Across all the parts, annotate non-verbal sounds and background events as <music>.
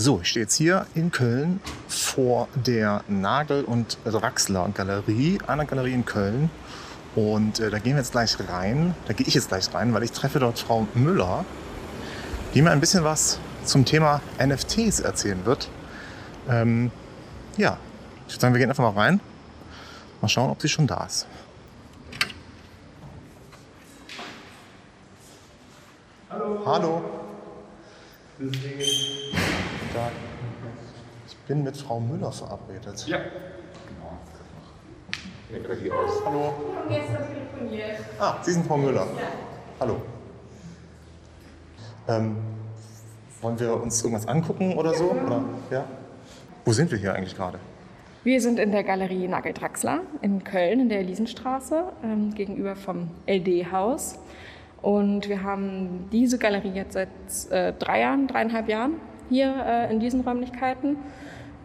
So, ich stehe jetzt hier in Köln vor der Nagel- und Draxler Galerie, einer Galerie in Köln. Und äh, da gehen wir jetzt gleich rein. Da gehe ich jetzt gleich rein, weil ich treffe dort Frau Müller, die mir ein bisschen was zum Thema NFTs erzählen wird. Ähm, ja, ich würde sagen, wir gehen einfach mal rein. Mal schauen, ob sie schon da ist. Hallo. Hallo. Deswegen. Ich bin mit Frau Müller verabredet. Ja. Genau. Aus. Hallo. haben gestern telefoniert. Ah, Sie sind Frau Müller. Ja. Hallo. Ähm, wollen wir uns irgendwas angucken oder so? Oder? Ja? Wo sind wir hier eigentlich gerade? Wir sind in der Galerie Nagel Draxler in Köln, in der Elisenstraße, ähm, gegenüber vom LD-Haus. Und wir haben diese Galerie jetzt seit äh, drei Jahren, dreieinhalb Jahren hier äh, in diesen Räumlichkeiten.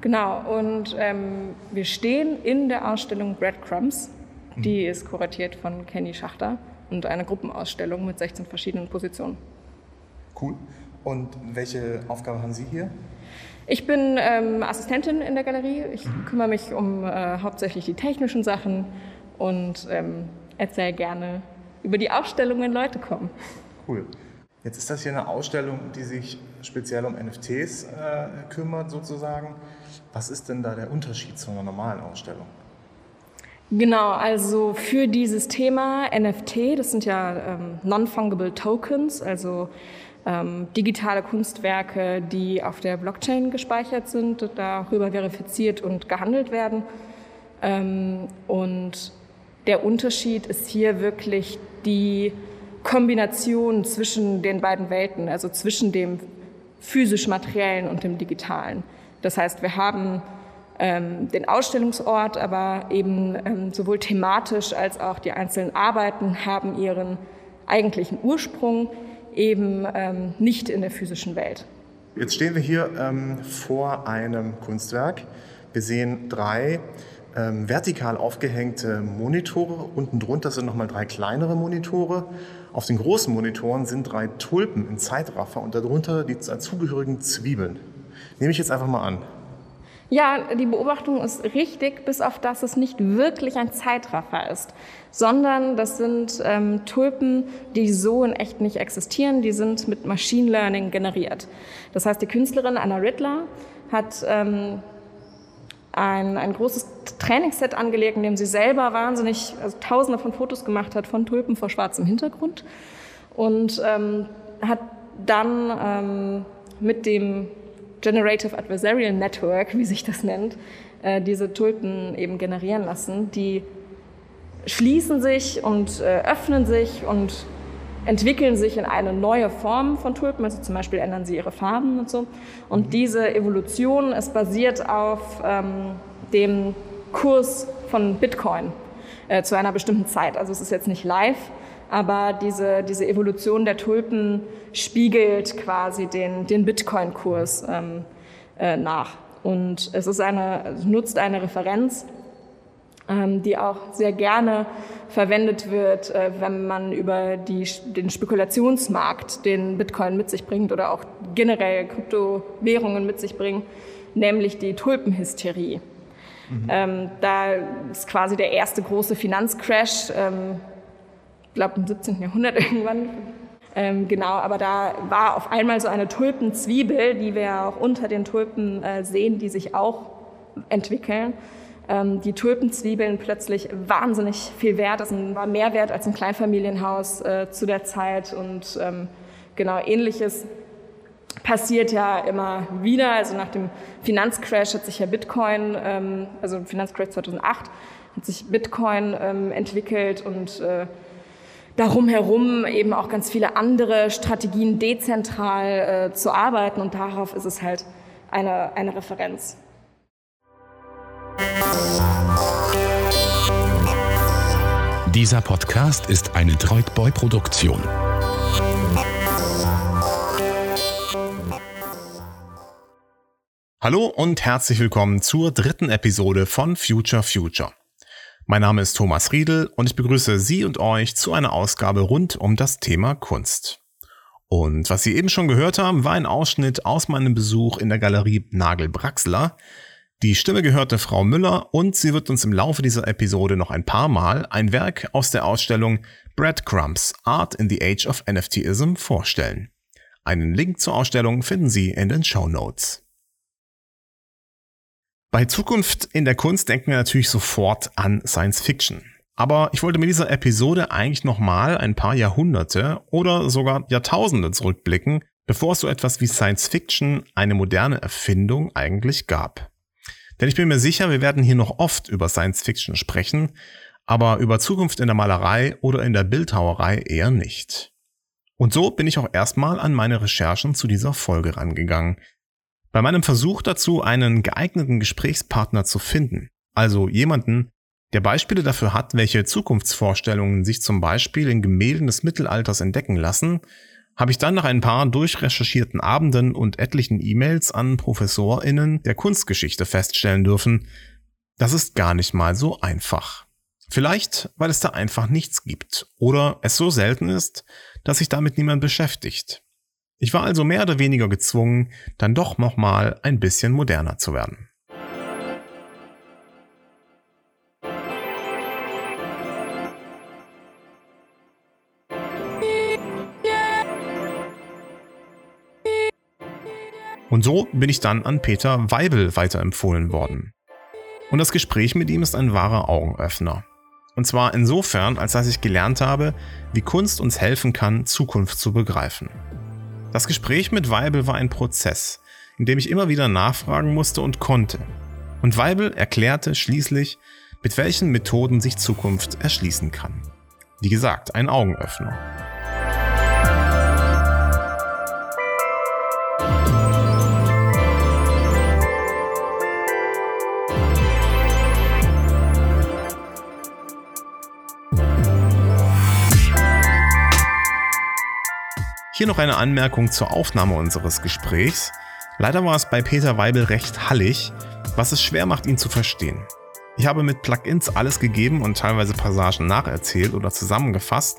Genau, und ähm, wir stehen in der Ausstellung Breadcrumbs. Die ist kuratiert von Kenny Schachter und eine Gruppenausstellung mit 16 verschiedenen Positionen. Cool. Und welche Aufgabe haben Sie hier? Ich bin ähm, Assistentin in der Galerie. Ich kümmere mich um äh, hauptsächlich die technischen Sachen und ähm, erzähle gerne über die Ausstellung, wenn Leute kommen. Cool. Jetzt ist das hier eine Ausstellung, die sich speziell um NFTs äh, kümmert, sozusagen. Was ist denn da der Unterschied zu einer normalen Ausstellung? Genau, also für dieses Thema NFT, das sind ja ähm, Non-Fungible Tokens, also ähm, digitale Kunstwerke, die auf der Blockchain gespeichert sind, darüber verifiziert und gehandelt werden. Ähm, und der Unterschied ist hier wirklich die Kombination zwischen den beiden Welten, also zwischen dem physisch-materiellen und dem digitalen. Das heißt, wir haben ähm, den Ausstellungsort, aber eben ähm, sowohl thematisch als auch die einzelnen Arbeiten haben ihren eigentlichen Ursprung eben ähm, nicht in der physischen Welt. Jetzt stehen wir hier ähm, vor einem Kunstwerk. Wir sehen drei ähm, vertikal aufgehängte Monitore. Unten drunter sind nochmal drei kleinere Monitore. Auf den großen Monitoren sind drei Tulpen in Zeitraffer und darunter die dazugehörigen Zwiebeln. Nehme ich jetzt einfach mal an. Ja, die Beobachtung ist richtig, bis auf dass es nicht wirklich ein Zeitraffer ist, sondern das sind ähm, Tulpen, die so in echt nicht existieren. Die sind mit Machine Learning generiert. Das heißt, die Künstlerin Anna Rittler hat ähm, ein, ein großes Trainingsset angelegt, in dem sie selber wahnsinnig, also tausende von Fotos gemacht hat von Tulpen vor schwarzem Hintergrund und ähm, hat dann ähm, mit dem Generative Adversarial Network, wie sich das nennt, äh, diese Tulpen eben generieren lassen. Die schließen sich und äh, öffnen sich und entwickeln sich in eine neue Form von Tulpen, also zum Beispiel ändern sie ihre Farben und so. Und diese Evolution ist basiert auf ähm, dem Kurs von Bitcoin äh, zu einer bestimmten Zeit. Also es ist jetzt nicht live, aber diese, diese Evolution der Tulpen spiegelt quasi den, den Bitcoin-Kurs ähm, äh, nach. Und es ist eine, nutzt eine Referenz, die auch sehr gerne verwendet wird, äh, wenn man über die, den Spekulationsmarkt, den Bitcoin mit sich bringt oder auch generell Kryptowährungen mit sich bringen, nämlich die Tulpenhysterie. Mhm. Ähm, da ist quasi der erste große Finanzcrash, ähm, ich glaube im 17. Jahrhundert <laughs> irgendwann. Ähm, genau, aber da war auf einmal so eine Tulpenzwiebel, die wir auch unter den Tulpen äh, sehen, die sich auch entwickeln ähm, die Tulpenzwiebeln plötzlich wahnsinnig viel wert. Das war mehr wert als ein Kleinfamilienhaus äh, zu der Zeit und ähm, genau ähnliches passiert ja immer wieder. Also nach dem Finanzcrash hat sich ja Bitcoin, ähm, also Finanzcrash 2008, hat sich Bitcoin ähm, entwickelt und äh, darum herum eben auch ganz viele andere Strategien dezentral äh, zu arbeiten und darauf ist es halt eine, eine Referenz. Dieser Podcast ist eine Droidboy-Produktion. Hallo und herzlich willkommen zur dritten Episode von Future Future. Mein Name ist Thomas Riedel und ich begrüße Sie und euch zu einer Ausgabe rund um das Thema Kunst. Und was Sie eben schon gehört haben, war ein Ausschnitt aus meinem Besuch in der Galerie Nagel Braxler. Die Stimme gehörte Frau Müller und sie wird uns im Laufe dieser Episode noch ein paar Mal ein Werk aus der Ausstellung Breadcrumbs Art in the Age of NFTism vorstellen. Einen Link zur Ausstellung finden Sie in den Show Notes. Bei Zukunft in der Kunst denken wir natürlich sofort an Science Fiction. Aber ich wollte mit dieser Episode eigentlich nochmal ein paar Jahrhunderte oder sogar Jahrtausende zurückblicken, bevor es so etwas wie Science Fiction eine moderne Erfindung eigentlich gab. Denn ich bin mir sicher, wir werden hier noch oft über Science Fiction sprechen, aber über Zukunft in der Malerei oder in der Bildhauerei eher nicht. Und so bin ich auch erstmal an meine Recherchen zu dieser Folge rangegangen. Bei meinem Versuch dazu, einen geeigneten Gesprächspartner zu finden, also jemanden, der Beispiele dafür hat, welche Zukunftsvorstellungen sich zum Beispiel in Gemälden des Mittelalters entdecken lassen, habe ich dann nach ein paar durchrecherchierten Abenden und etlichen E-Mails an ProfessorInnen der Kunstgeschichte feststellen dürfen, das ist gar nicht mal so einfach. Vielleicht, weil es da einfach nichts gibt oder es so selten ist, dass sich damit niemand beschäftigt. Ich war also mehr oder weniger gezwungen, dann doch nochmal ein bisschen moderner zu werden. Und so bin ich dann an Peter Weibel weiterempfohlen worden. Und das Gespräch mit ihm ist ein wahrer Augenöffner. Und zwar insofern, als dass ich gelernt habe, wie Kunst uns helfen kann, Zukunft zu begreifen. Das Gespräch mit Weibel war ein Prozess, in dem ich immer wieder nachfragen musste und konnte. Und Weibel erklärte schließlich, mit welchen Methoden sich Zukunft erschließen kann. Wie gesagt, ein Augenöffner. Hier noch eine Anmerkung zur Aufnahme unseres Gesprächs. Leider war es bei Peter Weibel recht hallig, was es schwer macht, ihn zu verstehen. Ich habe mit Plugins alles gegeben und teilweise Passagen nacherzählt oder zusammengefasst.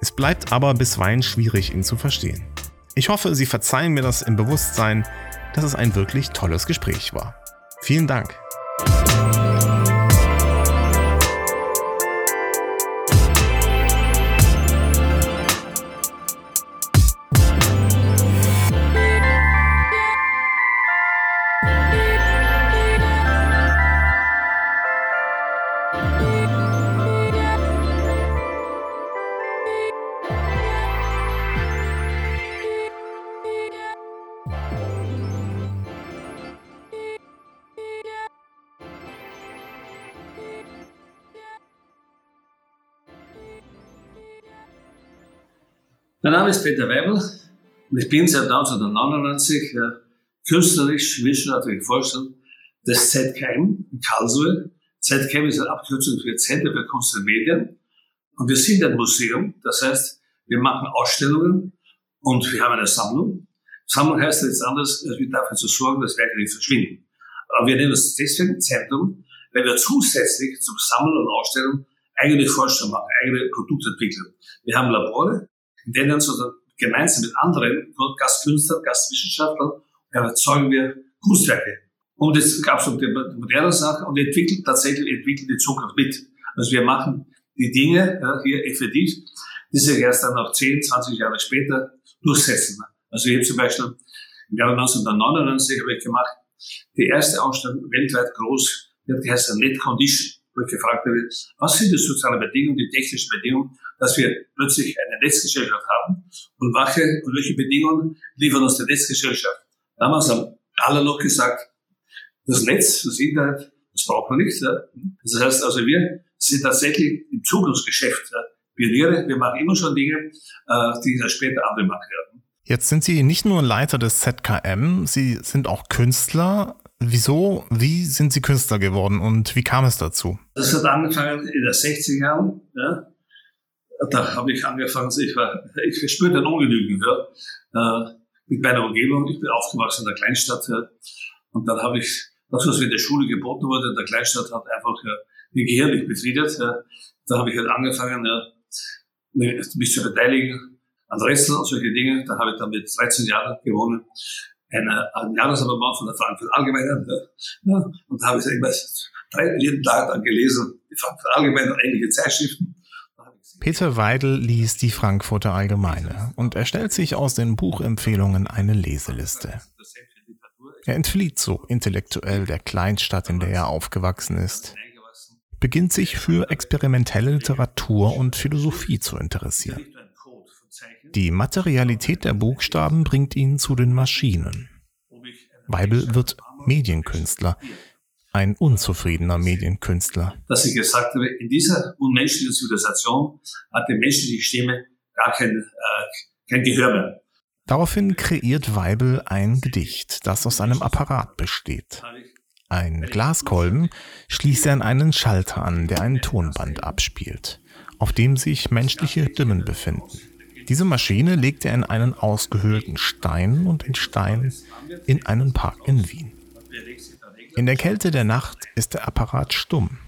Es bleibt aber bisweilen schwierig, ihn zu verstehen. Ich hoffe, Sie verzeihen mir das im Bewusstsein, dass es ein wirklich tolles Gespräch war. Vielen Dank. Mein Name ist Peter Weibel und ich bin seit 1999 äh, künstlerisch-wissenschaftlich Vorstand des ZKM in Karlsruhe. ZKM ist eine Abkürzung für Zentrum für Kunst und Medien. Und wir sind ein Museum, das heißt, wir machen Ausstellungen und wir haben eine Sammlung. Sammlung heißt nichts anderes, als wir dafür zu sorgen, dass Werke nicht verschwinden. Aber wir nennen es deswegen Zentrum, weil wir zusätzlich zum Sammeln und Ausstellen eigene Forschung machen, eigene Produkte entwickeln. Wir haben Labore, in denen sozusagen gemeinsam mit anderen Gastkünstlern, Gastwissenschaftlern erzeugen wir Kunstwerke. Und es gab so die moderne Sache und entwickelt tatsächlich entwickelt die Zukunft mit. Also wir machen die Dinge ja, hier effektiv, die sich erst dann noch 10, 20 Jahre später durchsetzen. Also ich habe zum Beispiel im Jahre 1999 habe ich gemacht die erste Ausstellung weltweit groß, die hat geheißen Net Condition wo ich gefragt habe, was sind die sozialen Bedingungen, die technischen Bedingungen, dass wir plötzlich eine Netzgesellschaft haben und welche, und welche Bedingungen liefern uns die Netzgesellschaft. Damals haben alle noch gesagt, das Netz, das Internet, das braucht man nicht. Ja. Das heißt also, wir sind tatsächlich im Zukunftsgeschäft ja. Pioniere. Wir machen immer schon Dinge, äh, die dann später andere machen werden. Jetzt sind Sie nicht nur Leiter des ZKM, Sie sind auch Künstler. Wieso, wie sind Sie Künstler geworden und wie kam es dazu? Das hat angefangen in den 60er Jahren. Ja. Da habe ich angefangen, ich, war, ich spürte ein Ungenügen ja, äh, mit meiner Umgebung. Ich bin aufgewachsen in der Kleinstadt. Ja. Und dann habe ich, das, was mir in der Schule geboten wurde, in der Kleinstadt hat einfach ja, mir gehirnlich befriedet. Ja. Da habe ich halt angefangen, ja, mich zu beteiligen an Rätsel und solche Dinge. Da habe ich dann mit 13 Jahren gewonnen eine, ein Jahresabonnement von der Frankfurt Allgemeinen. Ja, und da habe ich immer drei, jeden Tag dann gelesen, die Frankfurt Allgemeine und ähnliche Zeitschriften. Peter Weidel liest die Frankfurter Allgemeine und erstellt sich aus den Buchempfehlungen eine Leseliste. Er entflieht so intellektuell der Kleinstadt, in der er aufgewachsen ist, beginnt sich für experimentelle Literatur und Philosophie zu interessieren. Die Materialität der Buchstaben bringt ihn zu den Maschinen. Weibel wird Medienkünstler, ein unzufriedener Medienkünstler. Dass ich gesagt habe, in dieser unmenschlichen Zivilisation hat die menschliche Stimme gar kein, äh, kein Gehör mehr. Daraufhin kreiert Weibel ein Gedicht, das aus einem Apparat besteht. Ein Glaskolben schließt er an einen Schalter an, der ein Tonband abspielt, auf dem sich menschliche Stimmen befinden. Diese Maschine legt er in einen ausgehöhlten Stein und den Stein in einen Park in Wien. In der Kälte der Nacht ist der Apparat stumm.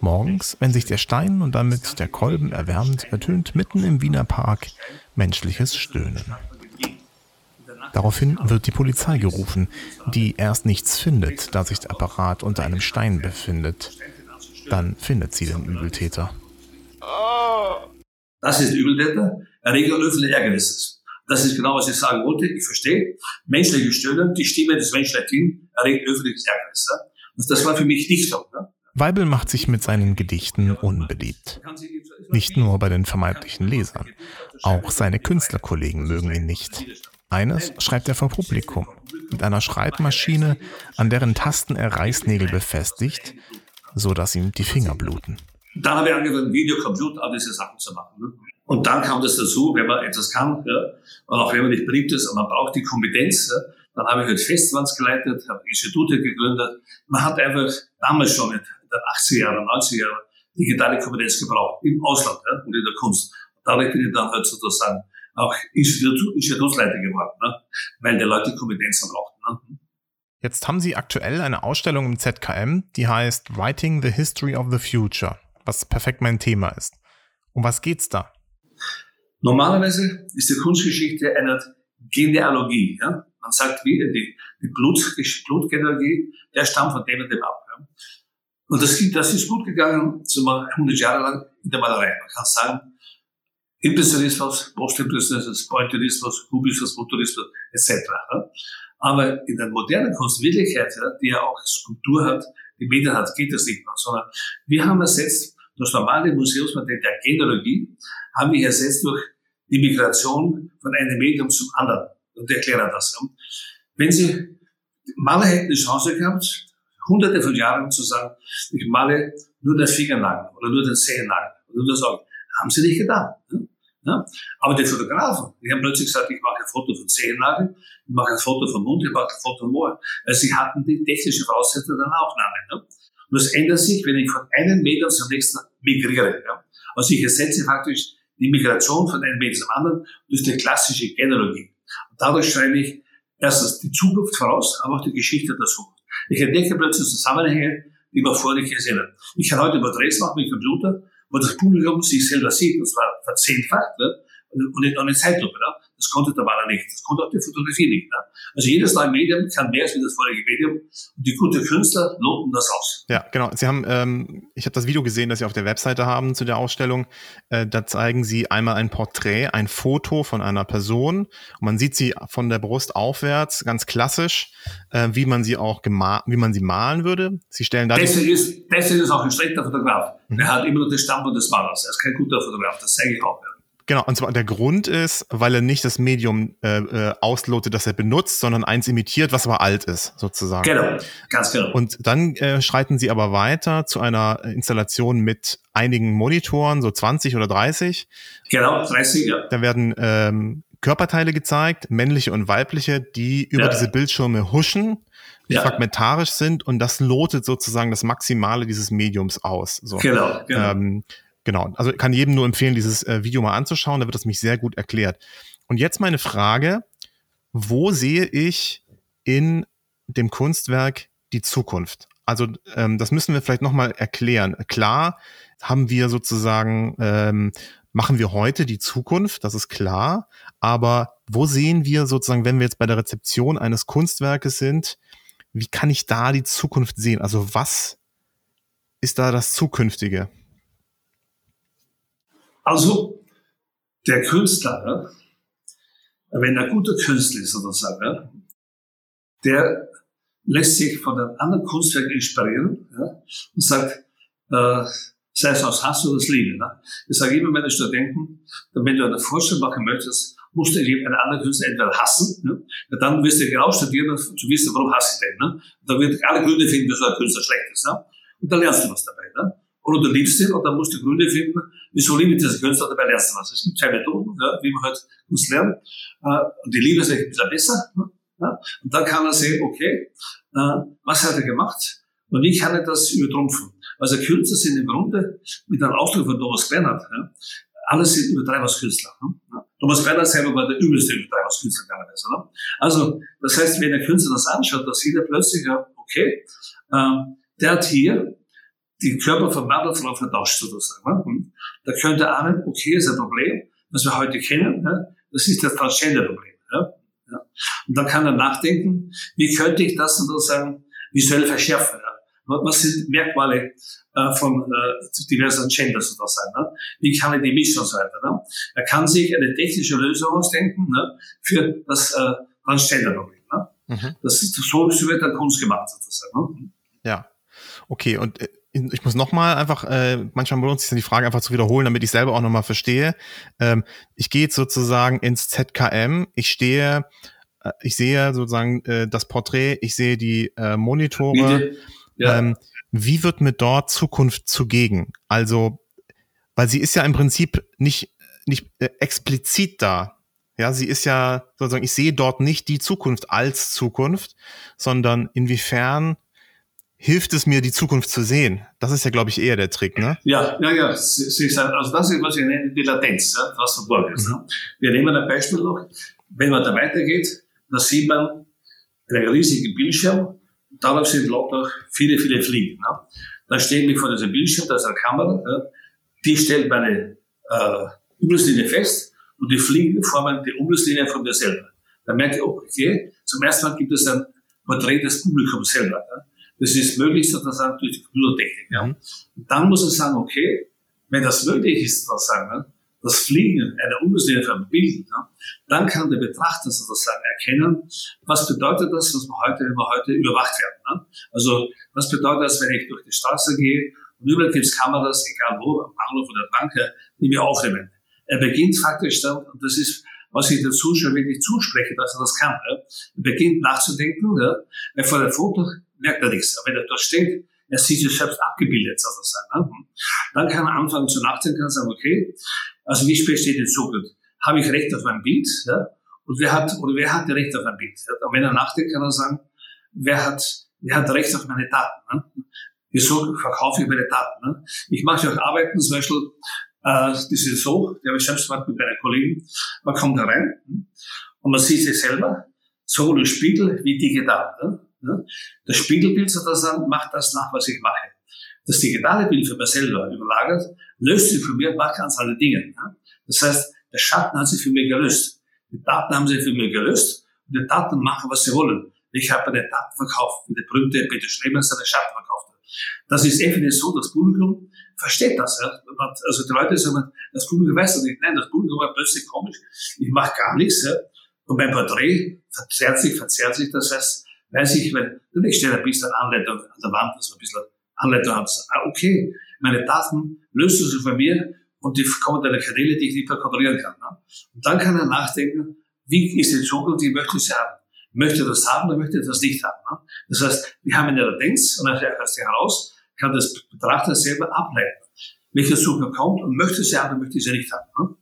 Morgens, wenn sich der Stein und damit der Kolben erwärmt, ertönt mitten im Wiener Park menschliches Stöhnen. Daraufhin wird die Polizei gerufen, die erst nichts findet, da sich der Apparat unter einem Stein befindet. Dann findet sie den Übeltäter. Das ist Übeltäter, Erreger öffentlichen Ärgernisses. Das ist genau, was ich sagen wollte. Ich verstehe. Menschliche Stöhnen, die Stimme des Menschen Latin erregt öffentliches Ärgernis. Und das war für mich nicht so. Weibel macht sich mit seinen Gedichten unbeliebt. Nicht nur bei den vermeintlichen Lesern. Auch seine Künstlerkollegen mögen ihn nicht. Eines schreibt er vor Publikum, mit einer Schreibmaschine, an deren Tasten er Reißnägel befestigt, so dass ihm die Finger bluten. Dann habe ich angefangen, Videocomputer, all diese Sachen zu machen. Ne? Und dann kam das dazu, wenn man etwas kann, ja, und auch wenn man nicht beliebt ist, und man braucht die Kompetenz, ja, dann habe ich halt Festivals geleitet, habe Institute gegründet. Man hat einfach damals schon in den 80er Jahren, 90er Jahren digitale Kompetenz gebraucht, im Ausland ja, und in der Kunst. Dadurch bin ich dann halt sozusagen auch Institut, Institutsleiter geworden, ne, weil die Leute Kompetenzen brauchten. Ne. Jetzt haben Sie aktuell eine Ausstellung im ZKM, die heißt Writing the History of the Future was perfekt mein Thema ist. Um was geht's da? Normalerweise ist die Kunstgeschichte eine Genealogie. Ja? Man sagt, wie die, die Blut, Blutgenealogie, der stammt von dem und dem ab. Ja? Und das, das ist gut gegangen, so mal 100 Jahre lang in der Malerei. Man kann sagen, Impressionismus, Postimpressionismus, Pointillismus, Kubismus, Futurismus etc. Aber in der modernen Kunstwirklichkeit, ja, die ja auch Skulptur hat, Medien hat, geht das nicht mehr, sondern wir haben ersetzt das normale Museumsmodell der Genealogie, haben wir ersetzt durch die Migration von einem Medium zum anderen. Und ich erkläre das. Wenn Sie, Maler hätten die Chance gehabt, hunderte von Jahren zu sagen, ich male nur den Fingernagel oder nur den Zehennagel oder nur das Auge. Haben sie nicht getan. Ja? Aber die Fotografen, die haben plötzlich gesagt, ich mache ein Foto von Zehennagel, ich mache ein Foto vom Mund, ich mache ein Foto vom Ohr. Also sie hatten die technische Voraussetzung der Aufnahme. Ne? Und das ändert sich, wenn ich von einem Meter zum nächsten migriere. Ja? Also ich ersetze faktisch die Migration von einem Meter zum anderen durch die klassische Genealogie. Und dadurch schreibe ich erstens die Zukunft voraus, aber auch die Geschichte der Zukunft. Ich entdecke plötzlich Zusammenhänge, die man vorher nicht gesehen hat. Ich kann heute Porträts machen mit Computer, wo das Publikum sich selber sieht, und zwar verzehnfacht, ne? und in einer Zeitlupe. Ne? Das konnte der Maler nicht. Das konnte auch die Fotografie nicht. Ne? Also jedes neue Medium kann mehr als das vorherige Medium. Und die guten Künstler loben das aus. Ja, genau. Sie haben, ähm, ich habe das Video gesehen, das Sie auf der Webseite haben zu der Ausstellung. Äh, da zeigen Sie einmal ein Porträt, ein Foto von einer Person. Und man sieht sie von der Brust aufwärts, ganz klassisch, äh, wie man sie auch wie man sie malen würde. Sie stellen da. Deswegen ist, deswegen ist auch ein schlechter Fotograf. Mhm. Er hat immer noch das Stammbuch des Malers. Er ist kein guter Fotograf. Das sage ich auch. Ja. Genau, und zwar der Grund ist, weil er nicht das Medium äh, äh, auslotet, das er benutzt, sondern eins imitiert, was aber alt ist, sozusagen. Genau, ganz genau. Und dann äh, schreiten sie aber weiter zu einer Installation mit einigen Monitoren, so 20 oder 30. Genau, 30, ja. Da werden ähm, Körperteile gezeigt, männliche und weibliche, die über ja. diese Bildschirme huschen, die ja. fragmentarisch sind und das lotet sozusagen das Maximale dieses Mediums aus. So. Genau, genau. Ähm, Genau, also kann jedem nur empfehlen, dieses äh, Video mal anzuschauen, da wird das mich sehr gut erklärt. Und jetzt meine Frage, wo sehe ich in dem Kunstwerk die Zukunft? Also ähm, das müssen wir vielleicht nochmal erklären. Klar haben wir sozusagen ähm, machen wir heute die Zukunft, das ist klar. Aber wo sehen wir sozusagen, wenn wir jetzt bei der Rezeption eines Kunstwerkes sind, wie kann ich da die Zukunft sehen? Also was ist da das Zukünftige? Also der Künstler, wenn er guter Künstler ist sozusagen, der lässt sich von einem anderen Kunstwerk inspirieren und sagt, äh, sei es aus Hass oder aus Liebe. Ne? Ich sage immer meinen Studenten, wenn du eine Vorstellung machen möchtest, musst du einen anderen Künstler entweder hassen, ne? Dann wirst du genau studieren und du wirst, warum hasse ich den. Ne? Und dann wird alle Gründe finden, wieso ein Künstler schlecht ist. Ne? Und dann lernst du was dabei. Oder du liebst ihn und dann musst du Gründe finden, wieso liebe ich diesen Künstler, dabei lernst du was. Es gibt zwei Methoden, ja, wie man halt Kunst lernt. Äh, und die Liebe ist ein bisschen besser. Ne? Ja? Und dann kann er sehen, okay, äh, was hat er gemacht und wie kann er das übertrumpfen. Also Künstler sind im Grunde mit einem Ausdruck von Thomas Bernhard, ja, alles sind Übertreibungskünstler. Ne? Ja. Thomas Bernhard selber war der übelste Übertreibungskünstler teilweise. Ne? Also das heißt, wenn der Künstler das anschaut, dann sieht er plötzlich, ja, okay, ähm, der hat hier die Körper von Mann und Frau vertauscht sozusagen. Ne? Da könnte ahnen, okay, ist ein Problem, was wir heute kennen, ne? das ist das Transgender-Problem. Ja? Ja. Und dann kann er nachdenken, wie könnte ich das sozusagen visuell verschärfen. Ja? Was sind Merkmale äh, von äh, diversen Genders sozusagen? Ne? Wie kann ich die mischen und so weiter? Ne? Er kann sich eine technische Lösung ausdenken ne? für das äh, Transgender-Problem. Ne? Mhm. Das ist so, so wird dann Kunst gemacht sozusagen. Ne? Ja, okay. Und äh, ich muss nochmal einfach, äh, manchmal lohnt es sich die Frage einfach zu wiederholen, damit ich selber auch nochmal verstehe. Ähm, ich gehe jetzt sozusagen ins ZKM, ich stehe, äh, ich sehe sozusagen äh, das Porträt, ich sehe die äh, Monitore. Ja. Ähm, wie wird mir dort Zukunft zugegen? Also, weil sie ist ja im Prinzip nicht, nicht äh, explizit da. Ja, sie ist ja sozusagen, ich sehe dort nicht die Zukunft als Zukunft, sondern inwiefern hilft es mir, die Zukunft zu sehen? Das ist ja, glaube ich, eher der Trick, ne? Ja, ja, ja. Sie, sie, also das ist, was ich nenne, die Latenz, ja, was verborgen ist. Ne? Mhm. Wir nehmen ein Beispiel noch. Wenn man da weitergeht, da sieht man einen riesigen Bildschirm. Darauf sind lauter viele, viele Fliegen. Ne? Da steht mich vor diesem Bildschirm, da ist eine Kamera, ja, die stellt meine äh, Umrisslinie fest und die Fliegen formen die Umrisslinie von mir selber. Da merke ich, okay, zum ersten Mal gibt es ein Porträt des Publikums selber. Ja? Das ist möglich sozusagen durch die Computertechnik. Ja. Mhm. Dann muss er sagen, okay, wenn das möglich ist, sozusagen, das Fliegen einer von Bild, ja, dann kann der Betrachter sozusagen erkennen, was bedeutet das, was wir heute, wenn wir heute überwacht werden. Ne? Also, was bedeutet das, wenn ich durch die Straße gehe und überall gibt es Kameras, egal wo, am Bahnhof oder Bank, die mir aufnehmen. Er beginnt faktisch dann, und das ist, was ich dazu schon wirklich zuspreche, dass er das kann. Ja? Er beginnt nachzudenken, ja? weil vor dem Foto merkt er nichts. Aber wenn er dort steht, er sieht sich selbst abgebildet sozusagen. Ne? Dann kann er anfangen zu nachdenken und sagen, okay, also wie spät steht die Zukunft? Habe ich Recht auf mein Bild? Ja? Und wer hat, oder wer hat Recht auf mein Bild? Ja? Und wenn er nachdenkt, kann er sagen, wer hat, wer hat Recht auf meine Daten? Ne? Wieso verkaufe ich meine Daten? Ne? Ich mache auch Arbeiten, zum Beispiel, äh, das ist so, die habe ich selbst gemacht mit meinen Kollegen, man kommt da rein hm, und man sieht sich selber, sowohl im Spiegel wie digital. Ne? Das Spiegelbild sozusagen macht das nach, was ich mache. Das digitale Bild für mich selber überlagert, löst sich für mich, macht ganz alle Dinge. Das heißt, der Schatten hat sich für mich gelöst. Die Daten haben sich für mich gelöst und die Daten machen, was sie wollen. Ich habe eine Daten verkauft, wie der berühmte Peter Schremer seine Schatten verkauft hat. Das ist effektiv so, das Publikum versteht das. Ja. Also die Leute sagen, das Publikum weiß das nicht. Nein, das Publikum war plötzlich komisch. Ich mache gar nichts. Ja. Und mein Porträt verzerrt sich, verzerrt sich. Das heißt, weiß ich, weil ich stelle ein bisschen Anleitung an der Wand, dass man ein bisschen Anleitung hat. Ah, okay, meine Daten löst du sie von mir und die kommen in eine Kanäle, die ich nicht mehr kontrollieren kann. Ne? Und dann kann er nachdenken, wie ist die Zukunft, wie möchte ich sie haben? Möchte das haben oder möchte das nicht haben? Ne? Das heißt, wir haben eine Latenz und dann erst heraus kann das Betrachter selber ableiten, welche Zukunft kommt und möchte sie haben oder möchte sie nicht haben. Ne?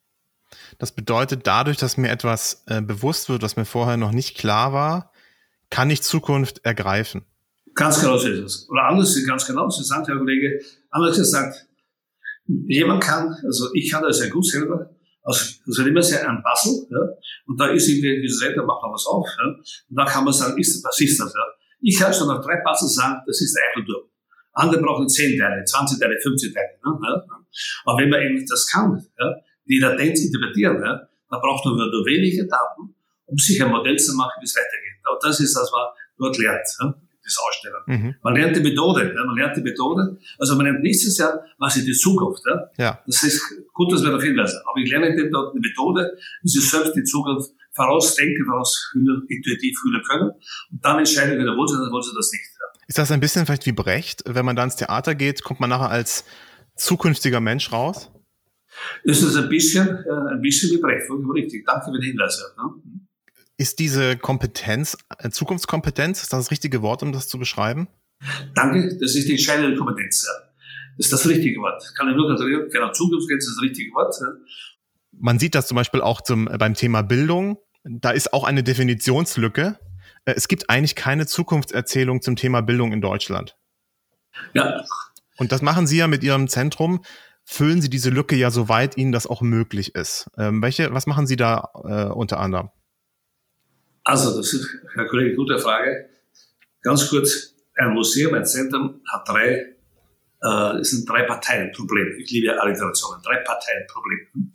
Das bedeutet, dadurch, dass mir etwas äh, bewusst wird, was mir vorher noch nicht klar war, kann ich Zukunft ergreifen. Ganz genau so ist es. Oder anders, ganz genau, so sagt Herr Kollege, anders gesagt, jemand kann, also ich kann das sehr gut selber, also, also wir sehr ein Puzzle, ja, und da ist irgendwie dieses Wetter, macht man was auf, ja, und dann kann man sagen, ist, was ist das, ja. Ich kann schon nach drei Puzzles sagen, das ist der Eiffelturm. Andere brauchen zehn Teile, 20 Teile, 50 Teile, ne, ja. Aber wenn man eben das kann, ja, die Latenz interpretieren. Ja? Da braucht man nur wenige Daten, um sich ein Modell zu machen, wie es weitergeht. Und das ist, was man dort lernt. Das Ausstellen. Mhm. Man lernt die Methode, man lernt die Methode. Also man lernt nächstes Jahr, was ist die Zukunft. Ja? Das ist gut, dass wir darauf hinweisen. Aber ich lerne dem dort eine Methode, wie sie selbst die Zukunft vorausdenken, vorausfühlen, intuitiv fühlen können. Und dann entscheiden, wir, wollen sie das, wollen sie das nicht. Ist das ein bisschen vielleicht wie Brecht? Wenn man da ins Theater geht, kommt man nachher als zukünftiger Mensch raus? Ist es ein bisschen, äh, ein bisschen wie Brecht, richtig. Danke für den Hinweis. Ist diese Kompetenz, äh, Zukunftskompetenz, ist das das richtige Wort, um das zu beschreiben? Danke, das ist die entscheidende Kompetenz. Ja. Das ist das richtige Wort. Kann ich nur gratulieren. Genau, Zukunftskompetenz ist das richtige Wort. Ja. Man sieht das zum Beispiel auch zum, äh, beim Thema Bildung. Da ist auch eine Definitionslücke. Äh, es gibt eigentlich keine Zukunftserzählung zum Thema Bildung in Deutschland. Ja. Und das machen Sie ja mit Ihrem Zentrum. Füllen Sie diese Lücke ja, soweit Ihnen das auch möglich ist. Ähm, welche, was machen Sie da äh, unter anderem? Also, das ist, Herr Kollege, gute Frage. Ganz kurz, ein Museum, ein Zentrum hat drei, äh, es sind drei Parteienprobleme. Ich liebe Alliterationen. Drei Parteienprobleme.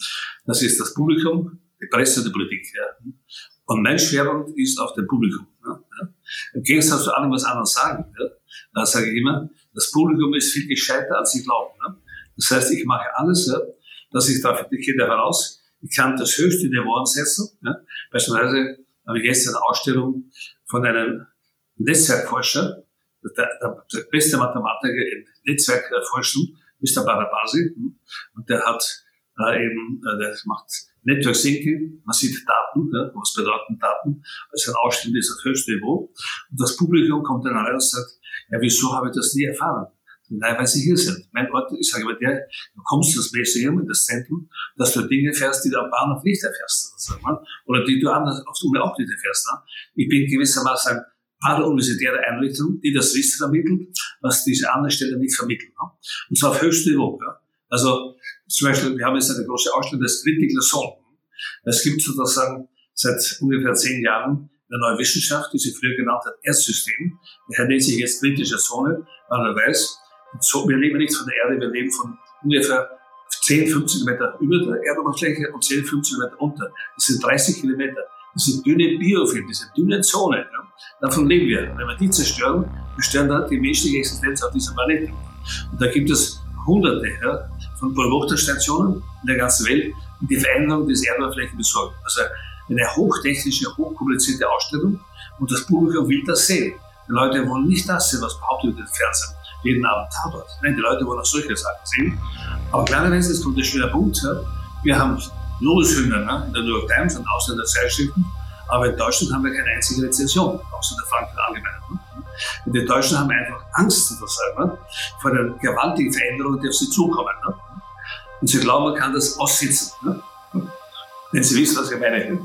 Das ist das Publikum, die Presse und die Politik. Ja. Und mein Schwerpunkt ist auf dem Publikum. Ja. Im Gegensatz zu allem, was andere sagen, ja, da sage ich immer, das Publikum ist viel gescheiter, als sie glauben. Ja. Das heißt, ich mache alles, ja, dass ich da, ich gehe da heraus, ich kann das höchste Niveau ansetzen. Ja. Beispielsweise habe ich gestern eine Ausstellung von einem Netzwerkforscher, der, der, der beste Mathematiker im Netzwerkforschen, Mr. Barabasi, und der hat äh, eben, äh, der macht Network Thinking, man sieht Daten, ja, was bedeuten Daten, also ein Ausstellung ist auf höchstem Niveau, und das Publikum kommt dann rein und sagt, ja, wieso habe ich das nie erfahren? Nein, weil sie hier sind. Mein Ort, ich sage immer, der, du kommst ins Museum, in das Zentrum, dass du Dinge fährst, die du am Bahnhof nicht erfährst. Oder die du anders auf der Uni auch nicht erfährst. Ne? Ich bin gewissermaßen eine parauniversitäre Einrichtung, die das Wissen vermittelt, was diese anderen Stellen nicht vermitteln. Ne? Und zwar auf höchstem Niveau. Ja? Also zum Beispiel, wir haben jetzt eine große Ausstellung des Critical Zone. Es gibt sozusagen seit ungefähr zehn Jahren eine neue Wissenschaft, die sie früher genannt hat Erstsystem. Der nennt sich jetzt kritische Zone, weil er weiß, so, wir leben nicht von der Erde, wir leben von ungefähr 10, 50 Meter über der Erdoberfläche und 10, 50 Meter unter. Das sind 30 Kilometer. Diese dünne Biofilm, diese dünne Zone, ja, davon leben wir. Wenn wir die zerstören, zerstören dann die menschliche Existenz auf diesem Planeten. Und da gibt es hunderte ja, von Beobachterstationen in der ganzen Welt, die die Veränderung des Erdoberflächen besorgen. Also eine hochtechnische, hochkomplizierte Ausstellung und das Publikum will das sehen. Die Leute wollen nicht das sehen, was behauptet wird im Fernsehen jeden Abend Tatort. Nein, die Leute wollen auch solche Sachen sehen. Aber klarerweise, es kommt ein schöner Punkt. Wir haben Lobeshymnen ne, in der New York Times und außer der Zeitschriften. Aber in Deutschland haben wir keine einzige Rezension, außer der Frankfurt Allgemeinen. Ne. Und die Deutschen haben einfach Angst ne, vor den gewaltigen Veränderungen, die auf sie zukommen. Ne. Und sie glauben, man kann das aussitzen. Ne. Wenn Sie wissen, was ich meine.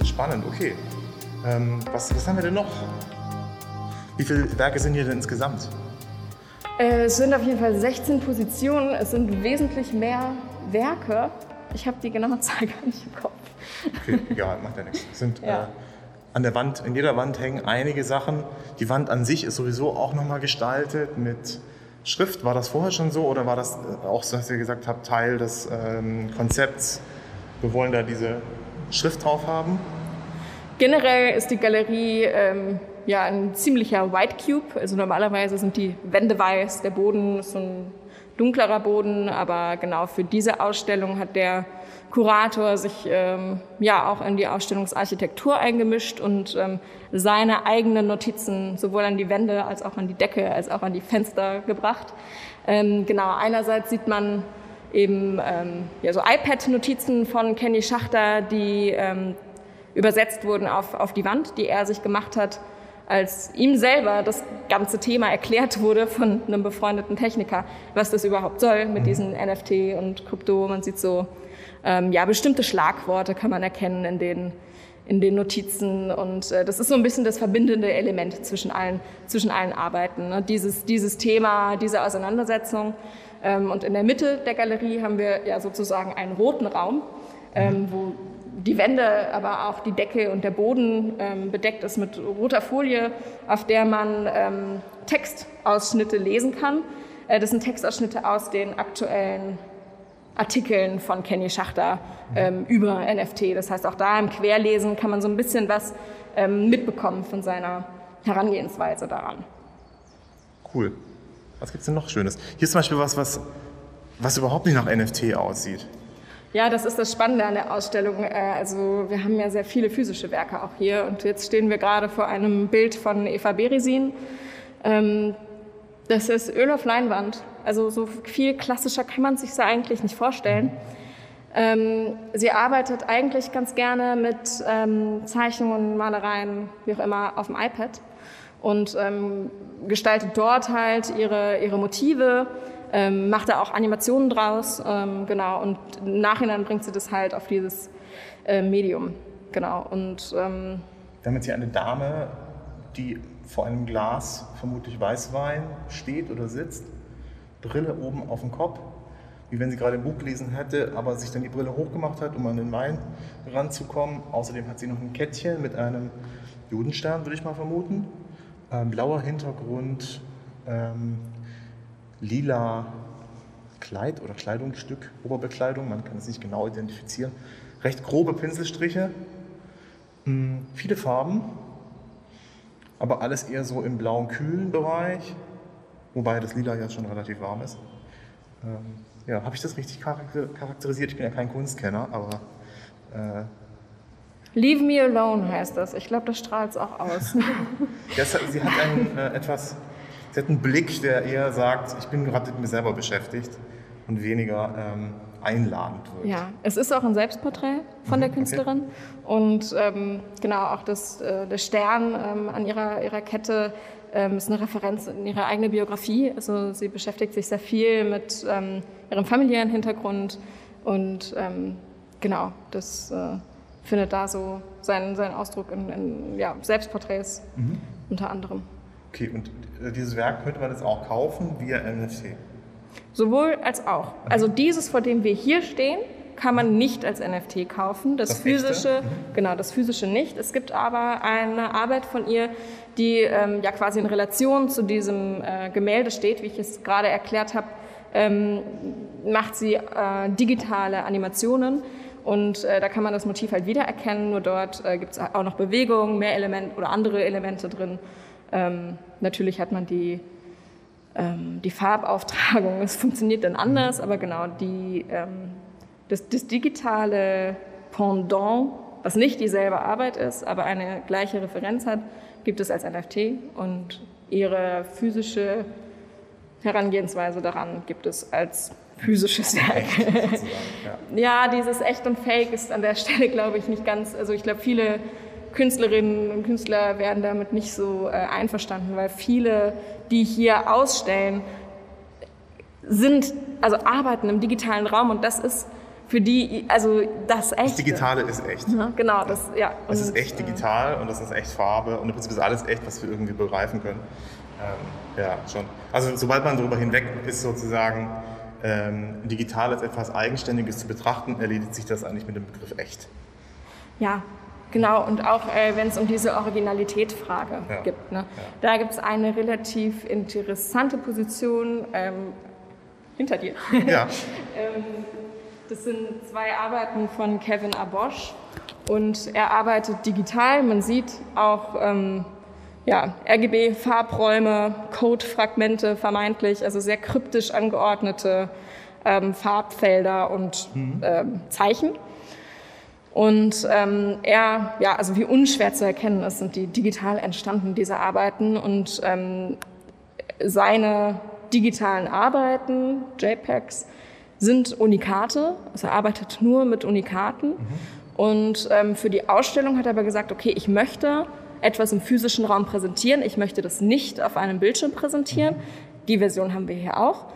<laughs> spannend, okay. Ähm, was, was haben wir denn noch? Wie viele Werke sind hier denn insgesamt? Äh, es sind auf jeden Fall 16 Positionen. Es sind wesentlich mehr Werke. Ich habe die genaue <laughs> Zahl gar nicht im Kopf. Okay, egal, macht ja nichts. Es sind ja. äh, an der Wand, in jeder Wand hängen einige Sachen. Die Wand an sich ist sowieso auch nochmal gestaltet mit Schrift. War das vorher schon so oder war das äh, auch, so, dass ihr gesagt habt, Teil des ähm, Konzepts? Wir wollen da diese Schrift drauf haben? Generell ist die Galerie ähm, ja ein ziemlicher White Cube. Also normalerweise sind die Wände weiß, der Boden ist so ein dunklerer Boden, aber genau für diese Ausstellung hat der Kurator sich ähm, ja auch in die Ausstellungsarchitektur eingemischt und ähm, seine eigenen Notizen sowohl an die Wände als auch an die Decke als auch an die Fenster gebracht. Ähm, genau, einerseits sieht man eben ähm, ja, so iPad-Notizen von Kenny Schachter, die ähm, übersetzt wurden auf, auf die Wand, die er sich gemacht hat, als ihm selber das ganze Thema erklärt wurde von einem befreundeten Techniker, was das überhaupt soll mit diesen NFT und Krypto. Man sieht so, ähm, ja, bestimmte Schlagworte kann man erkennen in den, in den Notizen und äh, das ist so ein bisschen das verbindende Element zwischen allen, zwischen allen Arbeiten. Ne? Dieses, dieses Thema, diese Auseinandersetzung. Ähm, und in der Mitte der Galerie haben wir ja sozusagen einen roten Raum, ähm, wo die Wände, aber auch die Decke und der Boden ähm, bedeckt ist mit roter Folie, auf der man ähm, Textausschnitte lesen kann. Äh, das sind Textausschnitte aus den aktuellen Artikeln von Kenny Schachter ähm, über NFT. Das heißt, auch da im Querlesen kann man so ein bisschen was ähm, mitbekommen von seiner Herangehensweise daran. Cool. Was gibt es denn noch Schönes? Hier ist zum Beispiel was, was, was überhaupt nicht nach NFT aussieht. Ja, das ist das Spannende an der Ausstellung. Äh, also wir haben ja sehr viele physische Werke auch hier und jetzt stehen wir gerade vor einem Bild von Eva Beresin. Ähm, das ist Öl auf Leinwand. Also so viel klassischer kann man sich eigentlich nicht vorstellen. Ähm, sie arbeitet eigentlich ganz gerne mit ähm, Zeichnungen, Malereien, wie auch immer, auf dem iPad und gestaltet dort halt ihre, ihre Motive ähm, macht da auch Animationen draus, ähm, genau, und im Nachhinein bringt sie das halt auf dieses äh, Medium, genau. Und, ähm, Wir hier eine Dame, die vor einem Glas, vermutlich Weißwein, steht oder sitzt, Brille oben auf dem Kopf, wie wenn sie gerade ein Buch gelesen hätte, aber sich dann die Brille hochgemacht hat, um an den Wein ranzukommen. Außerdem hat sie noch ein Kettchen mit einem Judenstern, würde ich mal vermuten. Ähm, blauer Hintergrund, ähm, lila Kleid oder Kleidungsstück, Oberbekleidung, man kann es nicht genau identifizieren. Recht grobe Pinselstriche, hm, viele Farben, aber alles eher so im blauen, kühlen Bereich, wobei das Lila ja schon relativ warm ist. Ähm, ja, habe ich das richtig charakterisiert? Ich bin ja kein Kunstkenner, aber. Äh, Leave me alone heißt das. Ich glaube, das strahlt es auch aus. <laughs> <laughs> ja, sie hat einen äh, etwas Sie hat einen Blick, der eher sagt, ich bin gerade mit mir selber beschäftigt und weniger ähm, einladend wird. Ja, es ist auch ein Selbstporträt von mhm, der Künstlerin okay. und ähm, genau auch das, äh, der Stern ähm, an ihrer, ihrer Kette ähm, ist eine Referenz in ihre eigene Biografie. Also sie beschäftigt sich sehr viel mit ähm, ihrem familiären Hintergrund und ähm, genau, das äh, findet da so seinen, seinen Ausdruck in, in ja, Selbstporträts mhm. unter anderem. Okay, und äh, dieses Werk könnte man jetzt auch kaufen via NFT? Sowohl als auch. Also dieses, vor dem wir hier stehen, kann man nicht als NFT kaufen. Das, das physische, mhm. genau, das physische nicht. Es gibt aber eine Arbeit von ihr, die ähm, ja quasi in Relation zu diesem äh, Gemälde steht, wie ich es gerade erklärt habe. Ähm, macht sie äh, digitale Animationen und äh, da kann man das Motiv halt wiedererkennen. Nur dort äh, gibt es auch noch Bewegungen, mehr Elemente oder andere Elemente drin. Ähm, natürlich hat man die, ähm, die Farbauftragung, <laughs> es funktioniert dann anders, aber genau die, ähm, das, das digitale Pendant, was nicht dieselbe Arbeit ist, aber eine gleiche Referenz hat, gibt es als NFT und ihre physische Herangehensweise daran gibt es als physisches Werk. <laughs> ja, dieses Echt und Fake ist an der Stelle, glaube ich, nicht ganz, also ich glaube, viele Künstlerinnen und Künstler werden damit nicht so äh, einverstanden, weil viele, die hier ausstellen, sind, also arbeiten im digitalen Raum und das ist für die, also das Echte. Das Digitale ist echt. Ja, genau, das, ja. Es ist echt digital und das ist echt Farbe und im Prinzip ist alles echt, was wir irgendwie begreifen können. Ähm, ja, schon. Also sobald man darüber hinweg ist, sozusagen ähm, digital als etwas Eigenständiges zu betrachten, erledigt sich das eigentlich mit dem Begriff echt. Ja, Genau, und auch äh, wenn es um diese Originalitätsfrage ja. gibt. Ne? Ja. Da gibt es eine relativ interessante Position ähm, hinter dir. Ja. <laughs> ähm, das sind zwei Arbeiten von Kevin Abosch und er arbeitet digital. Man sieht auch ähm, ja, RGB-Farbräume, Codefragmente vermeintlich, also sehr kryptisch angeordnete ähm, Farbfelder und mhm. ähm, Zeichen. Und ähm, er, ja, also wie unschwer zu erkennen ist, sind die digital entstanden, diese Arbeiten. Und ähm, seine digitalen Arbeiten, JPEGs, sind Unikate. Also er arbeitet nur mit Unikaten. Mhm. Und ähm, für die Ausstellung hat er aber gesagt, okay, ich möchte etwas im physischen Raum präsentieren. Ich möchte das nicht auf einem Bildschirm präsentieren. Mhm. Die Version haben wir hier auch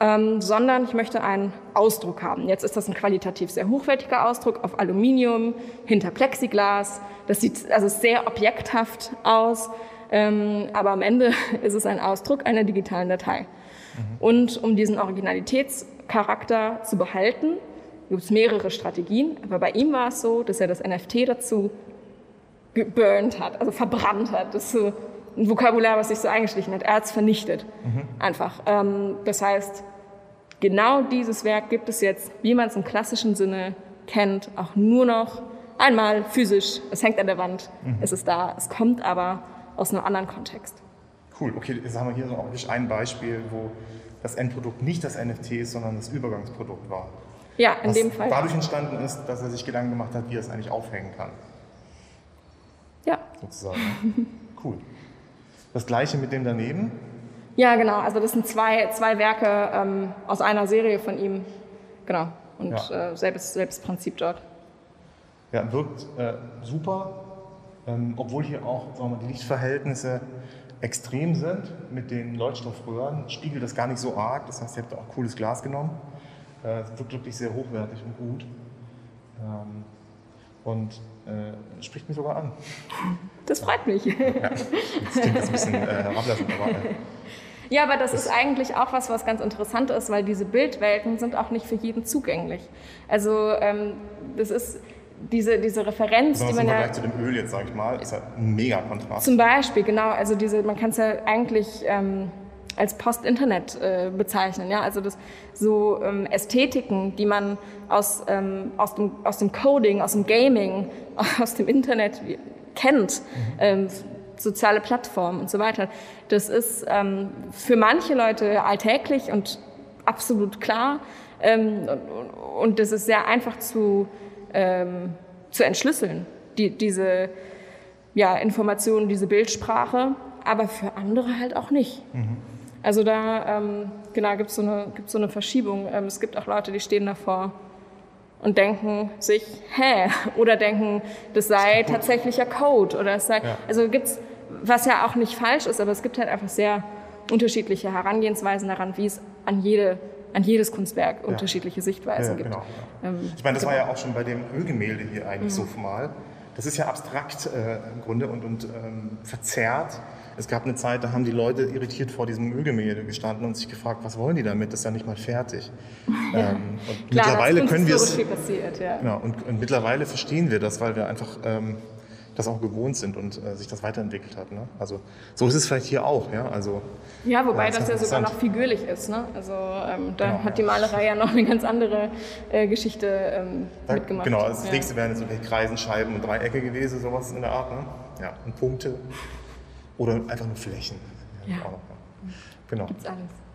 ähm, sondern ich möchte einen Ausdruck haben. Jetzt ist das ein qualitativ sehr hochwertiger Ausdruck auf Aluminium, hinter Plexiglas. Das sieht also sehr objekthaft aus, ähm, aber am Ende <laughs> ist es ein Ausdruck einer digitalen Datei. Mhm. Und um diesen Originalitätscharakter zu behalten, gibt es mehrere Strategien. Aber bei ihm war es so, dass er das NFT dazu geburnt hat, also verbrannt hat. Das ist so ein Vokabular, was sich so eingeschlichen hat. Er hat es vernichtet. Mhm. Einfach. Ähm, das heißt, genau dieses Werk gibt es jetzt, wie man es im klassischen Sinne kennt, auch nur noch einmal physisch. Es hängt an der Wand, mhm. es ist da. Es kommt aber aus einem anderen Kontext. Cool, okay, jetzt haben wir hier so auch ein Beispiel, wo das Endprodukt nicht das NFT ist, sondern das Übergangsprodukt war. Ja, in dem Fall. Dadurch entstanden ist, dass er sich Gedanken gemacht hat, wie er es eigentlich aufhängen kann. Ja. Sozusagen. <laughs> cool. Das gleiche mit dem daneben? Ja, genau. Also das sind zwei, zwei Werke ähm, aus einer Serie von ihm. Genau. Und ja. äh, selbes, selbes Prinzip dort. Ja, wirkt äh, super, ähm, obwohl hier auch sagen wir, die Lichtverhältnisse extrem sind mit den Leuchtstoffröhren, spiegelt das gar nicht so arg. Das heißt, ihr habt auch cooles Glas genommen. Äh, es wirkt wirklich sehr hochwertig und gut. Ähm, und äh, spricht mich sogar an. Das freut mich. Ja, das klingt jetzt ein bisschen äh, herablassend, aber. Äh, ja, aber das, das, ist eigentlich auch was, was ganz interessant ist, weil diese Bildwelten sind auch nicht für jeden zugänglich. Also ähm, das ist diese, diese Referenz, die man im Vergleich zu dem Öl jetzt, sage ich mal, ist ja ein mega Kontrast. Zum Beispiel, genau. Also diese, man kann es ja eigentlich ähm, als Post-Internet äh, bezeichnen. Ja? Also das so ähm, Ästhetiken, die man aus, ähm, aus, dem, aus dem Coding, aus dem Gaming, <laughs> aus dem Internet kennt, mhm. ähm, soziale Plattformen und so weiter. Das ist ähm, für manche Leute alltäglich und absolut klar. Ähm, und, und das ist sehr einfach zu, ähm, zu entschlüsseln, die, diese ja, Informationen, diese Bildsprache, aber für andere halt auch nicht. Mhm. Also da ähm, genau, gibt es so, eine, so eine Verschiebung. Ähm, es gibt auch Leute, die stehen davor und denken sich, hä? <laughs> Oder denken, das sei tatsächlicher Code. Oder es sei, ja. Also gibt's, was ja auch nicht falsch ist, aber es gibt halt einfach sehr unterschiedliche Herangehensweisen daran, wie es an jede an jedes Kunstwerk ja. unterschiedliche Sichtweisen ja, gibt. Genau, ähm, ich meine, das war ja auch schon bei dem Ölgemälde hier eigentlich mhm. so mal. Das ist ja abstrakt äh, im Grunde und, und ähm, verzerrt. Es gab eine Zeit, da haben die Leute irritiert vor diesem Ölgemälde gestanden und sich gefragt, was wollen die damit? Das ist ja nicht mal fertig. <laughs> Ja. Ähm, und Klar, mittlerweile können wir es. Passiert, ja. Genau, und, und, mittlerweile verstehen wir das, weil wir einfach ähm, das auch gewohnt sind und äh, sich das weiterentwickelt hat. Ne? Also so ist es vielleicht hier auch. Ja, also, ja wobei ja, das, das ja sogar noch figürlich ist. Ne? Also ähm, da genau, hat die Malerei ja noch eine ganz andere äh, Geschichte ähm, da, mitgemacht. Genau, also das ja. nächste wären so Kreisen, Scheiben und Dreiecke gewesen, sowas in der Art. Ne? Ja, und Punkte. Oder einfach nur Flächen. Ja. Genau. Gibt's alles.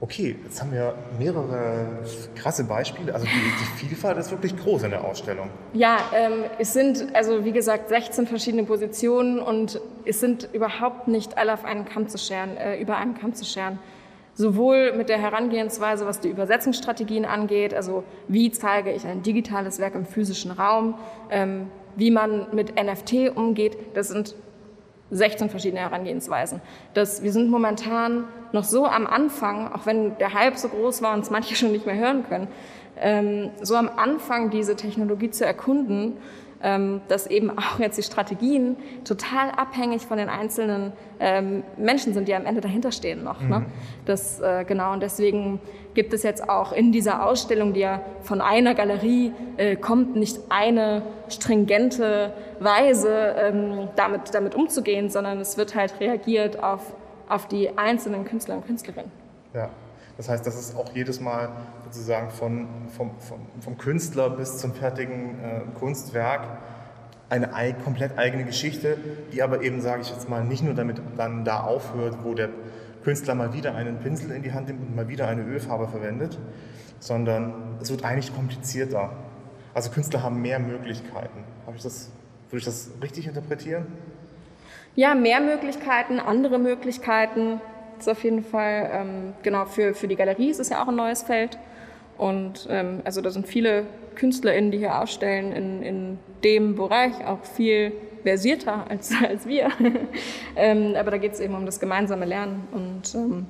Okay, jetzt haben wir mehrere krasse Beispiele. Also die, die Vielfalt ist wirklich groß in der Ausstellung. Ja, ähm, es sind also wie gesagt 16 verschiedene Positionen und es sind überhaupt nicht alle auf einen Kamm zu scheren, äh, über einen Kamm zu scheren. Sowohl mit der Herangehensweise, was die Übersetzungsstrategien angeht, also wie zeige ich ein digitales Werk im physischen Raum, ähm, wie man mit NFT umgeht, das sind 16 verschiedene Herangehensweisen. Das, wir sind momentan noch so am Anfang, auch wenn der Hype so groß war und es manche <laughs> schon nicht mehr hören können, ähm, so am Anfang diese Technologie zu erkunden, dass eben auch jetzt die Strategien total abhängig von den einzelnen ähm, Menschen sind, die am Ende dahinter stehen noch. Ne? Mhm. Ne? Das, äh, genau, und deswegen gibt es jetzt auch in dieser Ausstellung, die ja von einer Galerie äh, kommt, nicht eine stringente Weise, ähm, damit, damit umzugehen, sondern es wird halt reagiert auf, auf die einzelnen Künstler und Künstlerinnen. Ja. Das heißt, das ist auch jedes Mal sozusagen von, vom, vom, vom Künstler bis zum fertigen äh, Kunstwerk eine komplett eigene Geschichte, die aber eben, sage ich jetzt mal, nicht nur damit dann da aufhört, wo der Künstler mal wieder einen Pinsel in die Hand nimmt und mal wieder eine Ölfarbe verwendet, sondern es wird eigentlich komplizierter. Also Künstler haben mehr Möglichkeiten. Habe ich das, würde ich das richtig interpretieren? Ja, mehr Möglichkeiten, andere Möglichkeiten. Ist auf jeden Fall, ähm, genau, für, für die Galerie ist es ja auch ein neues Feld. Und ähm, also da sind viele KünstlerInnen, die hier ausstellen in, in dem Bereich, auch viel versierter als, <laughs> als wir. <laughs> ähm, aber da geht es eben um das gemeinsame Lernen und ähm,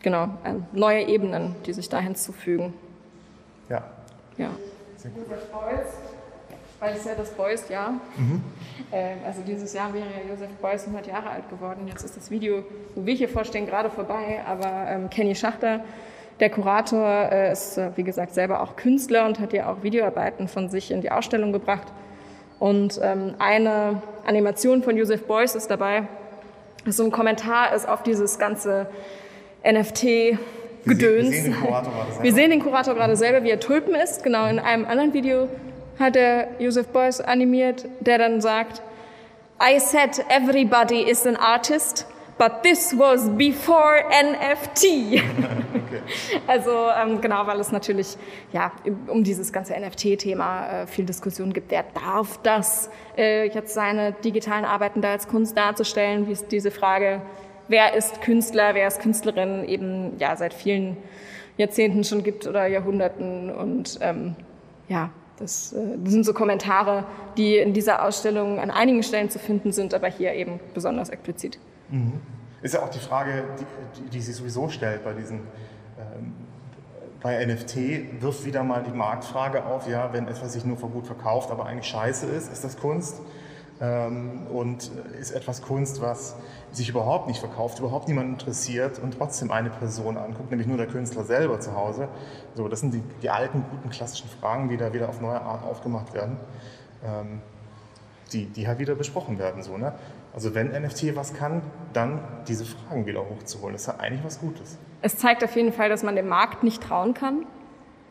genau, ähm, neue Ebenen, die sich da hinzufügen. Ja. Ja. Josef Beuys, weil es ja das Beuys-Jahr. Mhm. Ähm, also dieses Jahr wäre ja Josef Beuys 100 Jahre alt geworden. Jetzt ist das Video, wo wir hier vorstehen, gerade vorbei. Aber ähm, Kenny Schachter, der Kurator, äh, ist, äh, wie gesagt, selber auch Künstler und hat ja auch Videoarbeiten von sich in die Ausstellung gebracht. Und ähm, eine Animation von Joseph Beuys ist dabei, so ein Kommentar ist auf dieses ganze NFT Gedöns. Wir, sehen, wir sehen den Kurator gerade selber, wie er Tulpen ist. Genau, in einem anderen Video hat er Joseph Beuys animiert, der dann sagt, I said everybody is an artist, but this was before NFT. <laughs> okay. Also ähm, genau, weil es natürlich ja um dieses ganze NFT-Thema äh, viel Diskussion gibt. Wer darf das äh, jetzt seine digitalen Arbeiten da als Kunst darzustellen? Wie ist diese Frage? Wer ist Künstler? Wer ist Künstlerin? Eben ja seit vielen Jahrzehnten schon gibt oder Jahrhunderten und ähm, ja, das, äh, das, sind so Kommentare, die in dieser Ausstellung an einigen Stellen zu finden sind, aber hier eben besonders explizit. Mhm. Ist ja auch die Frage, die, die, die sich sowieso stellt bei diesen ähm, bei NFT wirft wieder mal die Marktfrage auf, ja, wenn etwas sich nur für gut verkauft, aber eigentlich scheiße ist, ist das Kunst? Ähm, und ist etwas Kunst, was sich überhaupt nicht verkauft, überhaupt niemand interessiert und trotzdem eine Person anguckt, nämlich nur der Künstler selber zu Hause. So, das sind die, die alten, guten, klassischen Fragen, die da wieder auf neue Art aufgemacht werden, ähm, die, die halt wieder besprochen werden. So, ne? Also wenn NFT was kann, dann diese Fragen wieder hochzuholen. Das ist ja eigentlich was Gutes. Es zeigt auf jeden Fall, dass man dem Markt nicht trauen kann.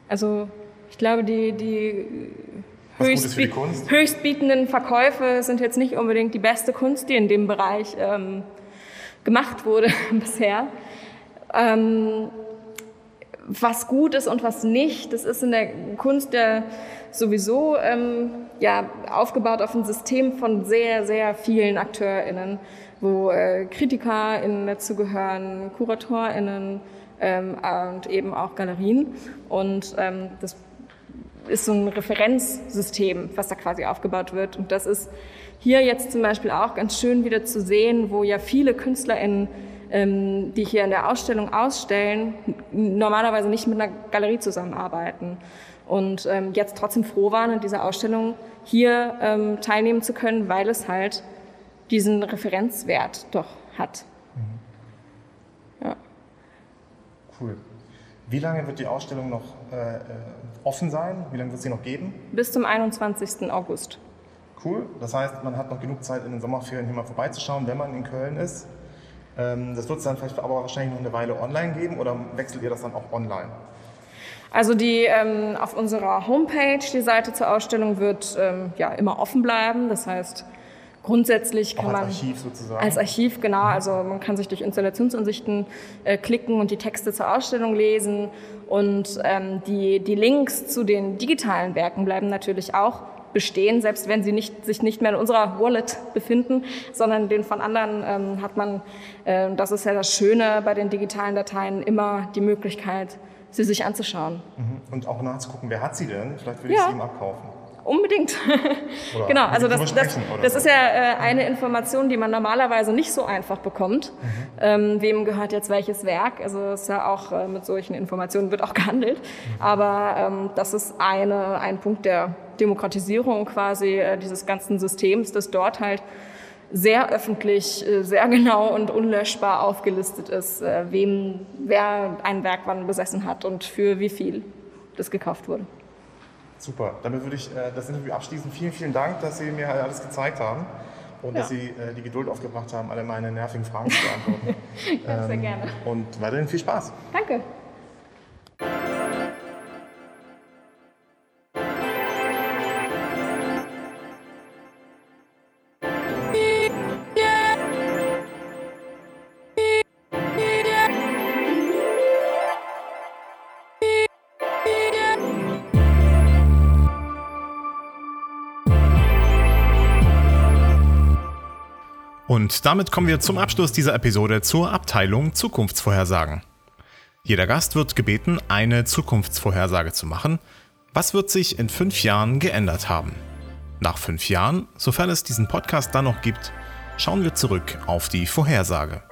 Also ich glaube, die, die höchstbi höchstbietenden Verkäufe sind jetzt nicht unbedingt die beste Kunst, die in dem Bereich ähm, gemacht wurde <laughs> bisher. Ähm, was gut ist und was nicht, das ist in der Kunst ja sowieso ähm, ja, aufgebaut auf ein System von sehr, sehr vielen AkteurInnen, wo äh, KritikerInnen dazugehören, KuratorInnen ähm, und eben auch Galerien. Und ähm, das ist so ein Referenzsystem, was da quasi aufgebaut wird. Und das ist hier jetzt zum Beispiel auch ganz schön wieder zu sehen, wo ja viele KünstlerInnen ähm, die hier in der Ausstellung ausstellen, normalerweise nicht mit einer Galerie zusammenarbeiten und ähm, jetzt trotzdem froh waren, in dieser Ausstellung hier ähm, teilnehmen zu können, weil es halt diesen Referenzwert doch hat. Mhm. Ja. Cool. Wie lange wird die Ausstellung noch äh, äh, offen sein? Wie lange wird sie noch geben? Bis zum 21. August. Cool. Das heißt, man hat noch genug Zeit, in den Sommerferien hier mal vorbeizuschauen, wenn man in Köln ist. Ähm, das wird es dann vielleicht aber wahrscheinlich noch eine Weile online geben oder wechselt ihr das dann auch online? Also die ähm, auf unserer Homepage, die Seite zur Ausstellung wird ähm, ja immer offen bleiben. Das heißt, grundsätzlich kann Auch als man Archiv sozusagen. als Archiv genau, also man kann sich durch Installationsansichten äh, klicken und die Texte zur Ausstellung lesen und ähm, die die Links zu den digitalen Werken bleiben natürlich auch bestehen, selbst wenn sie nicht, sich nicht mehr in unserer Wallet befinden, sondern den von anderen ähm, hat man, äh, das ist ja das Schöne bei den digitalen Dateien, immer die Möglichkeit, sie sich anzuschauen. Mhm. Und auch nachzugucken, wer hat sie denn? Vielleicht würde ich sie ihm abkaufen. Unbedingt. <laughs> genau, also das, das, das ist ja äh, eine Information, die man normalerweise nicht so einfach bekommt. Mhm. Ähm, wem gehört jetzt welches Werk? Also es ist ja auch äh, mit solchen Informationen wird auch <laughs> gehandelt. Mhm. Aber ähm, das ist eine, ein Punkt der Demokratisierung quasi äh, dieses ganzen Systems, dass dort halt sehr öffentlich, äh, sehr <laughs> genau und unlöschbar aufgelistet ist, äh, wem, wer ein Werk wann besessen hat und für wie viel das gekauft wurde. Super, damit würde ich das Interview abschließen. Vielen, vielen Dank, dass Sie mir alles gezeigt haben und ja. dass Sie die Geduld aufgebracht haben, alle meine nervigen Fragen zu beantworten. <laughs> ja, sehr gerne. Und weiterhin viel Spaß. Danke. Und damit kommen wir zum Abschluss dieser Episode zur Abteilung Zukunftsvorhersagen. Jeder Gast wird gebeten, eine Zukunftsvorhersage zu machen. Was wird sich in fünf Jahren geändert haben? Nach fünf Jahren, sofern es diesen Podcast dann noch gibt, schauen wir zurück auf die Vorhersage.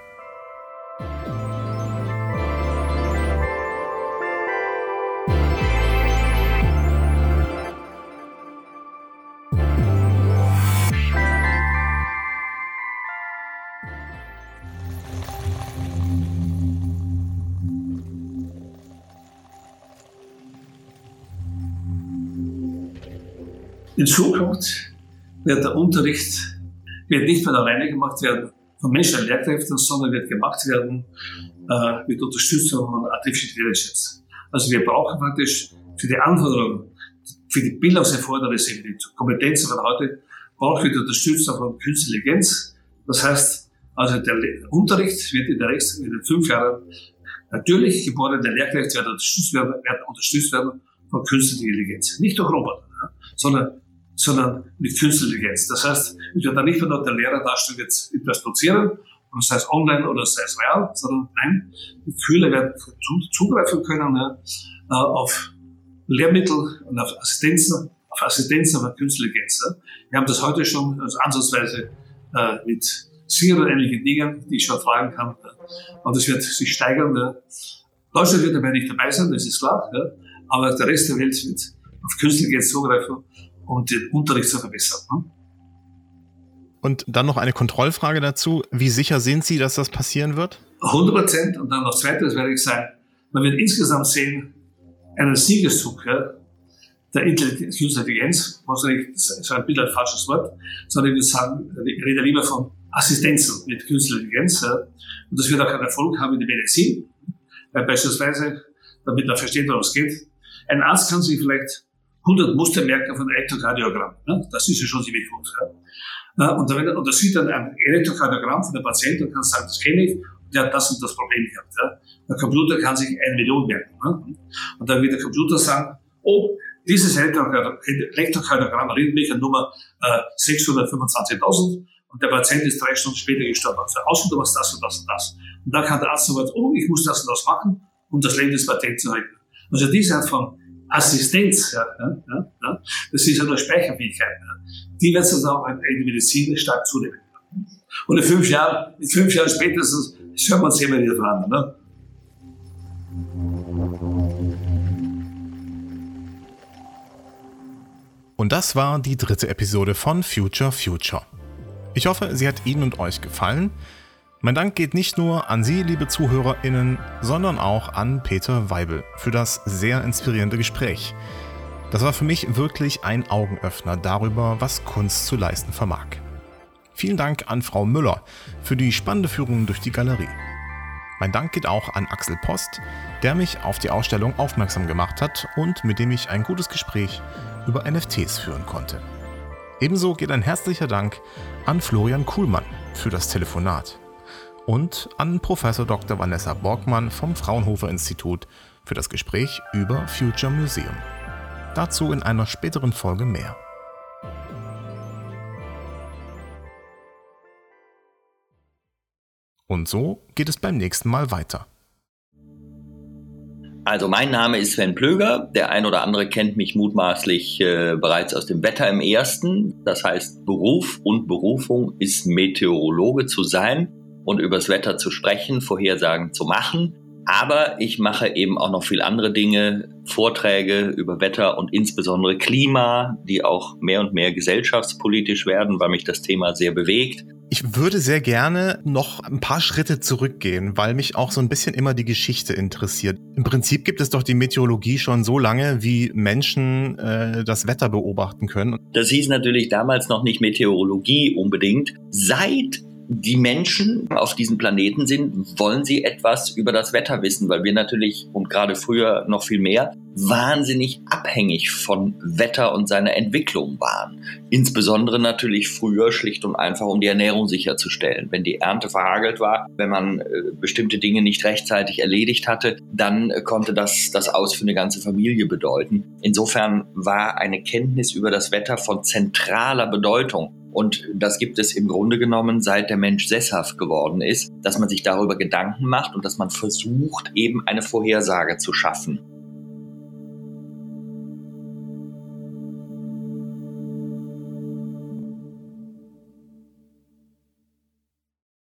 In Zukunft wird der Unterricht wird nicht mehr alleine gemacht werden von Menschen und Lehrkräften, sondern wird gemacht werden äh, mit Unterstützung von Artificial Intelligence. Also wir brauchen praktisch für die Anforderungen, für die Bildungserfordernisse, für die Kompetenzen von heute, brauchen wir die Unterstützung von Künstlicher Intelligenz. Das heißt, also der Unterricht wird in, der nächsten, in den fünf Jahren natürlich geborene Lehrkräfte werden unterstützt werden, werden unterstützt werden von künstlicher Intelligenz. Nicht durch Roboter, sondern sondern mit künstlicher Intelligenz. Das heißt, ich werde dann nicht mehr nur der Lehrer dastehen, jetzt etwas dozieren, und sei es online oder sei es real, sondern nein, die Schüler werden zugreifen können äh, auf Lehrmittel und auf Assistenzen, auf Assistenzen von künstlicher Intelligenz. Wir haben das heute schon also ansatzweise äh, mit Siri und ähnlichen Dingen, die ich schon fragen kann. Und das wird sich steigern. Deutschland wird dabei nicht dabei sein, das ist klar. Aber der Rest der Welt wird auf künstliche Intelligenz zugreifen und den Unterricht zu verbessern. Ne? Und dann noch eine Kontrollfrage dazu. Wie sicher sind Sie, dass das passieren wird? 100 Prozent. Und dann noch zweites werde ich sagen, man wird insgesamt sehen, einen Siegeszug ja, der Intelligenz, das ist ein bisschen ein falsches Wort, sondern ich würde sagen, ich rede lieber von Assistenzen mit künstlicher Intelligenz. Ja. Und das wird auch einen Erfolg haben in der Medizin. Weil beispielsweise, damit man versteht, worum es geht, ein Arzt kann sich vielleicht 100 Mustermerker von Elektrokardiogramm. Ne? Das ist ja schon ziemlich gut. Ja? Und, wenn, und da sieht dann ein Elektrokardiogramm von der Patienten und kann sagen, das kenne ich, der hat das und das Problem gehabt. Ja? Der Computer kann sich eine Million merken. Ne? Und dann wird der Computer sagen, oh, dieses Elektrokardiogramm erinnert mich an Nummer äh, 625.000 und der Patient ist drei Stunden später gestorben. Also Ausschnitt was das und das und das. Und dann kann der Arzt sagen, oh, ich muss das und das machen, um das Leben des Patienten zu retten. Also diese Art von Assistenz, ja, ja, ja, das ist ja nur Speicherfähigkeit. Die wird es auch in der Medizin stark zunehmen. Und in fünf Jahren, in fünf Jahren spätestens, hört man sich immer wieder dran. Ne? Und das war die dritte Episode von Future Future. Ich hoffe, sie hat Ihnen und euch gefallen. Mein Dank geht nicht nur an Sie, liebe ZuhörerInnen, sondern auch an Peter Weibel für das sehr inspirierende Gespräch. Das war für mich wirklich ein Augenöffner darüber, was Kunst zu leisten vermag. Vielen Dank an Frau Müller für die spannende Führung durch die Galerie. Mein Dank geht auch an Axel Post, der mich auf die Ausstellung aufmerksam gemacht hat und mit dem ich ein gutes Gespräch über NFTs führen konnte. Ebenso geht ein herzlicher Dank an Florian Kuhlmann für das Telefonat und an Professor Dr. Vanessa Borgmann vom Fraunhofer Institut für das Gespräch über Future Museum. Dazu in einer späteren Folge mehr. Und so geht es beim nächsten Mal weiter. Also mein Name ist Sven Plöger. Der ein oder andere kennt mich mutmaßlich äh, bereits aus dem Wetter im Ersten. Das heißt, Beruf und Berufung ist Meteorologe zu sein und übers Wetter zu sprechen, Vorhersagen zu machen. Aber ich mache eben auch noch viel andere Dinge, Vorträge über Wetter und insbesondere Klima, die auch mehr und mehr gesellschaftspolitisch werden, weil mich das Thema sehr bewegt. Ich würde sehr gerne noch ein paar Schritte zurückgehen, weil mich auch so ein bisschen immer die Geschichte interessiert. Im Prinzip gibt es doch die Meteorologie schon so lange, wie Menschen äh, das Wetter beobachten können. Das hieß natürlich damals noch nicht Meteorologie unbedingt. Seit die Menschen auf diesem Planeten sind, wollen sie etwas über das Wetter wissen, weil wir natürlich und gerade früher noch viel mehr wahnsinnig abhängig von Wetter und seiner Entwicklung waren. Insbesondere natürlich früher schlicht und einfach, um die Ernährung sicherzustellen. Wenn die Ernte verhagelt war, wenn man äh, bestimmte Dinge nicht rechtzeitig erledigt hatte, dann konnte das das Aus für eine ganze Familie bedeuten. Insofern war eine Kenntnis über das Wetter von zentraler Bedeutung Und das gibt es im Grunde genommen, seit der Mensch sesshaft geworden ist, dass man sich darüber Gedanken macht und dass man versucht, eben eine Vorhersage zu schaffen.